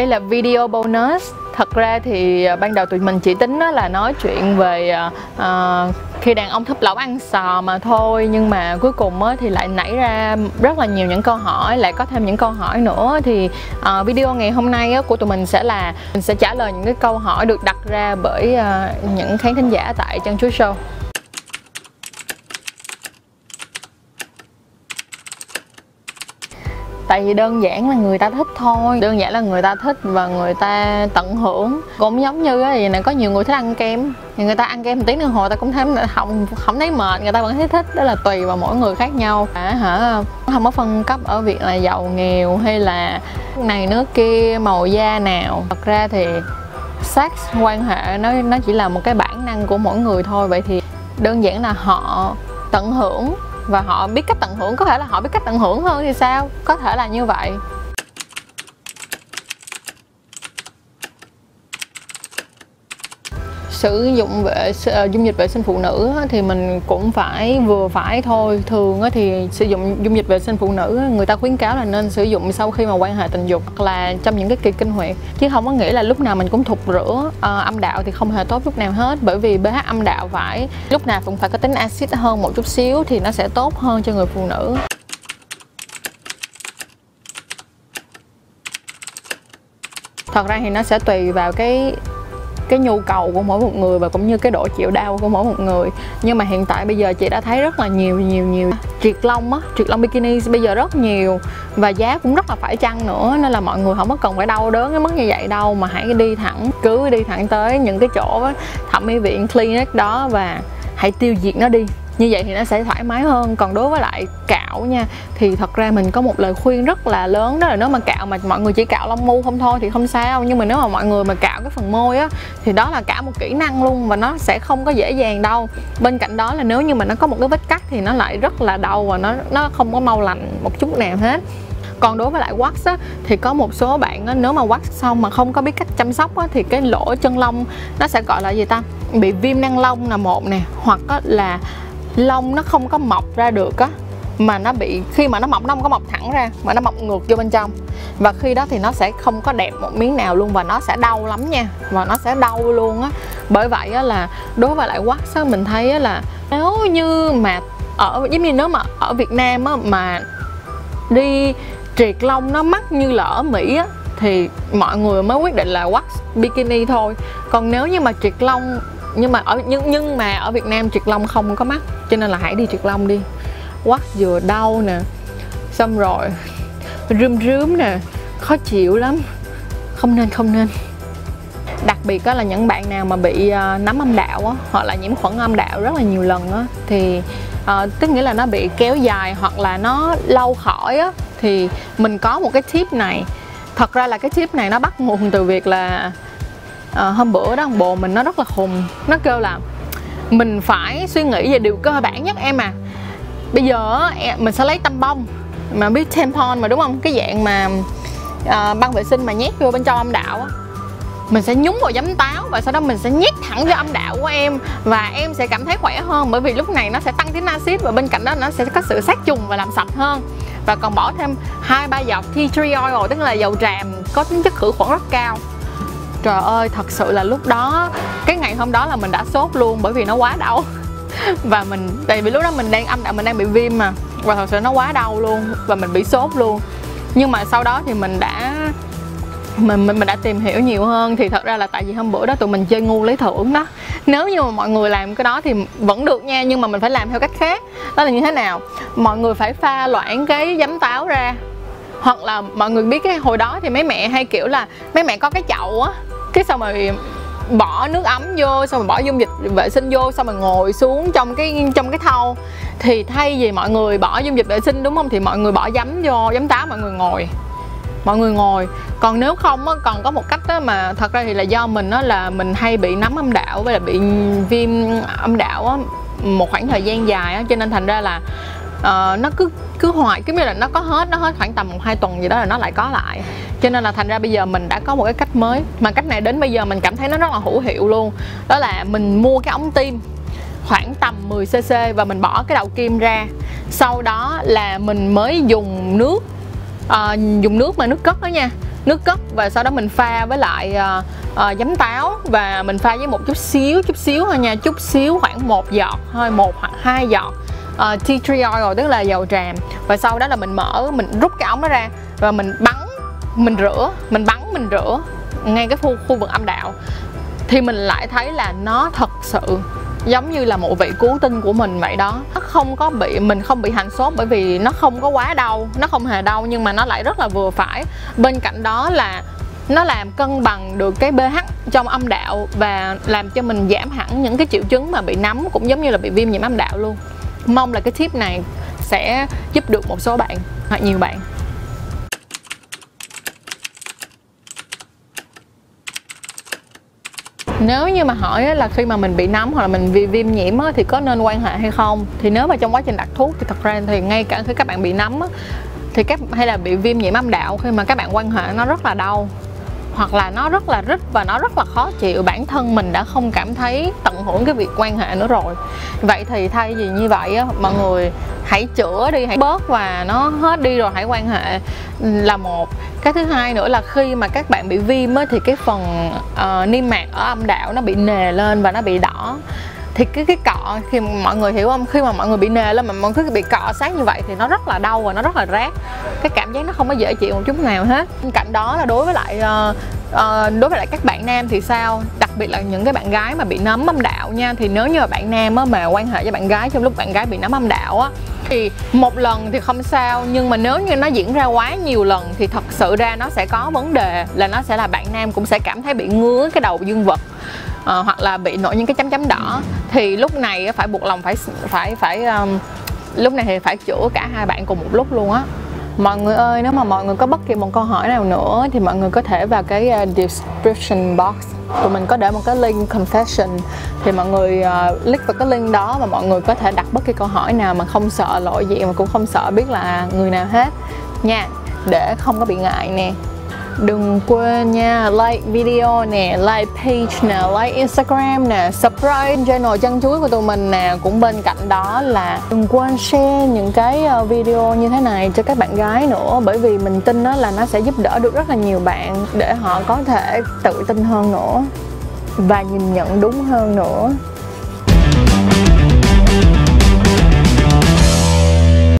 đây là video bonus. Thật ra thì à, ban đầu tụi mình chỉ tính là nói chuyện về uh, khi đàn ông thấp lỏng ăn sò mà thôi. Nhưng mà cuối cùng thì lại nảy ra rất là nhiều những câu hỏi lại có thêm những câu hỏi nữa. Thì uh, video ngày hôm nay của tụi mình sẽ là mình sẽ trả lời những cái câu hỏi được đặt ra bởi uh, những khán thính giả tại chân chuối show. Tại vì đơn giản là người ta thích thôi. Đơn giản là người ta thích và người ta tận hưởng. Cũng giống như gì này có nhiều người thích ăn kem. Thì người ta ăn kem một tiếng đồng hồ ta cũng thấy không không thấy mệt. Người ta vẫn thấy thích. Đó là tùy vào mỗi người khác nhau. À, hả? Không có phân cấp ở việc là giàu nghèo hay là này nước kia màu da nào. Thật ra thì sex quan hệ nó nó chỉ là một cái bản năng của mỗi người thôi. Vậy thì đơn giản là họ tận hưởng và họ biết cách tận hưởng, có thể là họ biết cách tận hưởng hơn thì sao? Có thể là như vậy. Sử dụng vệ ờ, dung dịch vệ sinh phụ nữ thì mình cũng phải vừa phải thôi. Thường thì sử dụng dung dịch vệ sinh phụ nữ người ta khuyến cáo là nên sử dụng sau khi mà quan hệ tình dục hoặc là trong những cái kỳ kinh nguyệt. Chứ không có nghĩa là lúc nào mình cũng thục rửa à, âm đạo thì không hề tốt lúc nào hết. Bởi vì pH âm đạo phải lúc nào cũng phải có tính axit hơn một chút xíu thì nó sẽ tốt hơn cho người phụ nữ. Thật ra thì nó sẽ tùy vào cái cái nhu cầu của mỗi một người và cũng như cái độ chịu đau của mỗi một người. Nhưng mà hiện tại bây giờ chị đã thấy rất là nhiều nhiều nhiều. Triệt lông á, triệt lông bikini bây giờ rất nhiều và giá cũng rất là phải chăng nữa, nên là mọi người không có cần phải đau đớn cái mức như vậy đâu, mà hãy đi thẳng, cứ đi thẳng tới những cái chỗ thẩm mỹ viện, clinic đó và hãy tiêu diệt nó đi như vậy thì nó sẽ thoải mái hơn. Còn đối với lại cạo nha thì thật ra mình có một lời khuyên rất là lớn đó là nếu mà cạo mà mọi người chỉ cạo lông mu không thôi thì không sao. Nhưng mà nếu mà mọi người mà cạo cái phần môi á thì đó là cả một kỹ năng luôn và nó sẽ không có dễ dàng đâu. Bên cạnh đó là nếu như mà nó có một cái vết cắt thì nó lại rất là đau và nó nó không có mau lành một chút nào hết. Còn đối với lại wax á, thì có một số bạn á, nếu mà wax xong mà không có biết cách chăm sóc á, thì cái lỗ chân lông nó sẽ gọi là gì ta? Bị viêm năng lông là một nè hoặc á, là lông nó không có mọc ra được á, mà nó bị, khi mà nó mọc nó không có mọc thẳng ra, mà nó mọc ngược vô bên trong. Và khi đó thì nó sẽ không có đẹp một miếng nào luôn và nó sẽ đau lắm nha, và nó sẽ đau luôn á. Bởi vậy á là đối với lại wax á, mình thấy á là nếu như mà ở, giống như nếu mà ở Việt Nam á mà đi triệt lông nó mắc như là ở Mỹ á, thì mọi người mới quyết định là wax bikini thôi. Còn nếu như mà triệt lông nhưng mà ở nhưng nhưng mà ở Việt Nam triệt lông không có mắt cho nên là hãy đi triệt lông đi. Quắt vừa đau nè xong rồi rướm rướm nè khó chịu lắm. Không nên không nên. Đặc biệt đó là những bạn nào mà bị ờ, nấm âm đạo á, hoặc là nhiễm khuẩn âm đạo rất là nhiều lần á, thì à, tức nghĩa là nó bị kéo dài hoặc là nó lâu khỏi á, thì mình có một cái tip này. Thật ra là cái tip này nó bắt nguồn từ việc là à, hôm bữa đó bồ mình nó rất là khùng. Nó kêu là mình phải suy nghĩ về điều cơ bản nhất em à. Bây giờ em mình sẽ lấy tăm bông mà biết tampon mà đúng không? Cái dạng mà à, băng vệ sinh mà nhét vô bên trong âm đạo á. Mình sẽ nhúng vào giấm táo và sau đó mình sẽ nhét thẳng vô âm đạo của em và em sẽ cảm thấy khỏe hơn bởi vì lúc này nó sẽ tăng tính axit và bên cạnh đó nó sẽ có sự sát trùng và làm sạch hơn. Và còn bỏ thêm hai ba giọt tea tree oil tức là dầu tràm có tính chất khử khuẩn rất cao trời ơi, thật sự là lúc đó, cái ngày hôm đó là mình đã sốt luôn bởi vì nó quá đau. Và mình, tại vì lúc đó mình đang âm đạo mình đang bị viêm mà. Và thật sự nó quá đau luôn và mình bị sốt luôn. Nhưng mà sau đó thì mình đã, mình mình mình đã tìm hiểu nhiều hơn. Thì thật ra là tại vì hôm bữa đó tụi mình chơi ngu lấy thưởng đó. Nếu như mà mọi người làm cái đó thì vẫn được nha, nhưng mà mình phải làm theo cách khác. Đó là như thế nào? Mọi người phải pha loãng cái giấm táo ra. Hoặc là mọi người biết cái hồi đó thì mấy mẹ hay kiểu là, mấy mẹ có cái chậu á cái xong rồi bỏ nước ấm vô, xong rồi bỏ dung dịch vệ sinh vô, xong rồi ngồi xuống trong cái trong cái thau. Thì thay vì mọi người bỏ dung dịch vệ sinh, đúng không? Thì mọi người bỏ giấm vô, giấm táo, mọi người ngồi. Mọi người ngồi. Còn nếu không á, còn có một cách đó mà thật ra thì là do mình á, là mình hay bị nấm âm đạo với là bị viêm âm đạo á, một khoảng thời gian dài á. Cho nên thành ra là uh, nó cứ cứ hoài cứ như là nó có hết nó hết khoảng tầm một hai tuần gì đó là nó lại có lại. Cho nên là thành ra bây giờ mình đã có một cái cách mới. Mà cách này đến bây giờ mình cảm thấy nó rất là hữu hiệu luôn. Đó là mình mua cái ống tim khoảng tầm 10 cc và mình bỏ cái đầu kim ra. Sau đó là mình mới dùng nước à, dùng nước mà nước cất đó nha. Nước cất và sau đó mình pha với lại uh, uh, giấm táo và mình pha với một chút xíu chút xíu thôi nha. Chút xíu khoảng một giọt thôi một hoặc hai giọt uh, tea tree oil tức là dầu tràm. Và sau đó là mình mở mình rút cái ống đó ra và mình bắn mình rửa mình bắn mình rửa ngay cái khu khu vực âm đạo. Thì mình lại thấy là nó thật sự giống như là một vị cứu tinh của mình vậy đó. Nó không có bị mình không bị hành sốt bởi vì nó không có quá đau nó không hề đau nhưng mà nó lại rất là vừa phải. Bên cạnh đó là nó làm cân bằng được cái pH trong âm đạo và làm cho mình giảm hẳn những cái triệu chứng mà bị nấm cũng giống như là bị viêm nhiễm âm đạo luôn mong là cái tip này sẽ giúp được một số bạn hoặc nhiều bạn. Nếu như mà hỏi là khi mà mình bị nấm hoặc là mình bị viêm nhiễm thì có nên quan hệ hay không? Thì nếu mà trong quá trình đặt thuốc thì thật ra thì ngay cả khi các bạn bị nấm thì các hay là bị viêm nhiễm âm đạo khi mà các bạn quan hệ nó rất là đau hoặc là nó rất là rít và nó rất là khó chịu. Bản thân mình đã không cảm thấy tận hưởng cái việc quan hệ nữa rồi. Vậy thì thay vì như vậy á mọi người hãy chữa đi hãy bớt và nó hết đi rồi hãy quan hệ là một. Cái thứ hai nữa là khi mà các bạn bị viêm á, thì cái phần uh, niêm mạc ở âm đạo nó bị nề lên và nó bị đỏ thì cái cái cọ khi mọi người hiểu không? Khi mà mọi người bị nề lên mà mọi người bị cọ sát như vậy thì nó rất là đau và nó rất là rát. Cái cảm giác nó không có dễ chịu một chút nào hết. Bên cạnh đó là đối với lại uh, uh, đối với lại các bạn nam thì sao? Đặc biệt là những cái bạn gái mà bị nấm âm đạo nha. Thì nếu như mà bạn nam á, mà quan hệ với bạn gái trong lúc bạn gái bị nấm âm đạo á thì một lần thì không sao. Nhưng mà nếu như nó diễn ra quá nhiều lần thì thật sự ra nó sẽ có vấn đề là nó sẽ là bạn nam cũng sẽ cảm thấy bị ngứa cái đầu dương vật à, hoặc là bị nổi những cái chấm chấm đỏ. Thì lúc này phải buộc lòng phải phải phải um, lúc này thì phải chữa cả hai bạn cùng một lúc luôn á. Mọi người ơi nếu mà mọi người có bất kỳ một câu hỏi nào nữa thì mọi người có thể vào cái uh, description box tụi mình có để một cái link confession. Thì mọi người uh, click vào cái link đó và mọi người có thể đặt bất kỳ câu hỏi nào mà không sợ lỗi gì mà cũng không sợ biết là người nào hết nha. Để không có bị ngại nè đừng quên nha, like video nè, like page nè, like instagram nè, subscribe channel chân chuối của tụi mình nè. Cũng bên cạnh đó là đừng quên share những cái ờ, video như thế này cho các bạn gái nữa, bởi vì mình tin đó là nó sẽ giúp đỡ được rất là nhiều bạn để họ có thể tự tin hơn nữa và nhìn nhận đúng hơn nữa.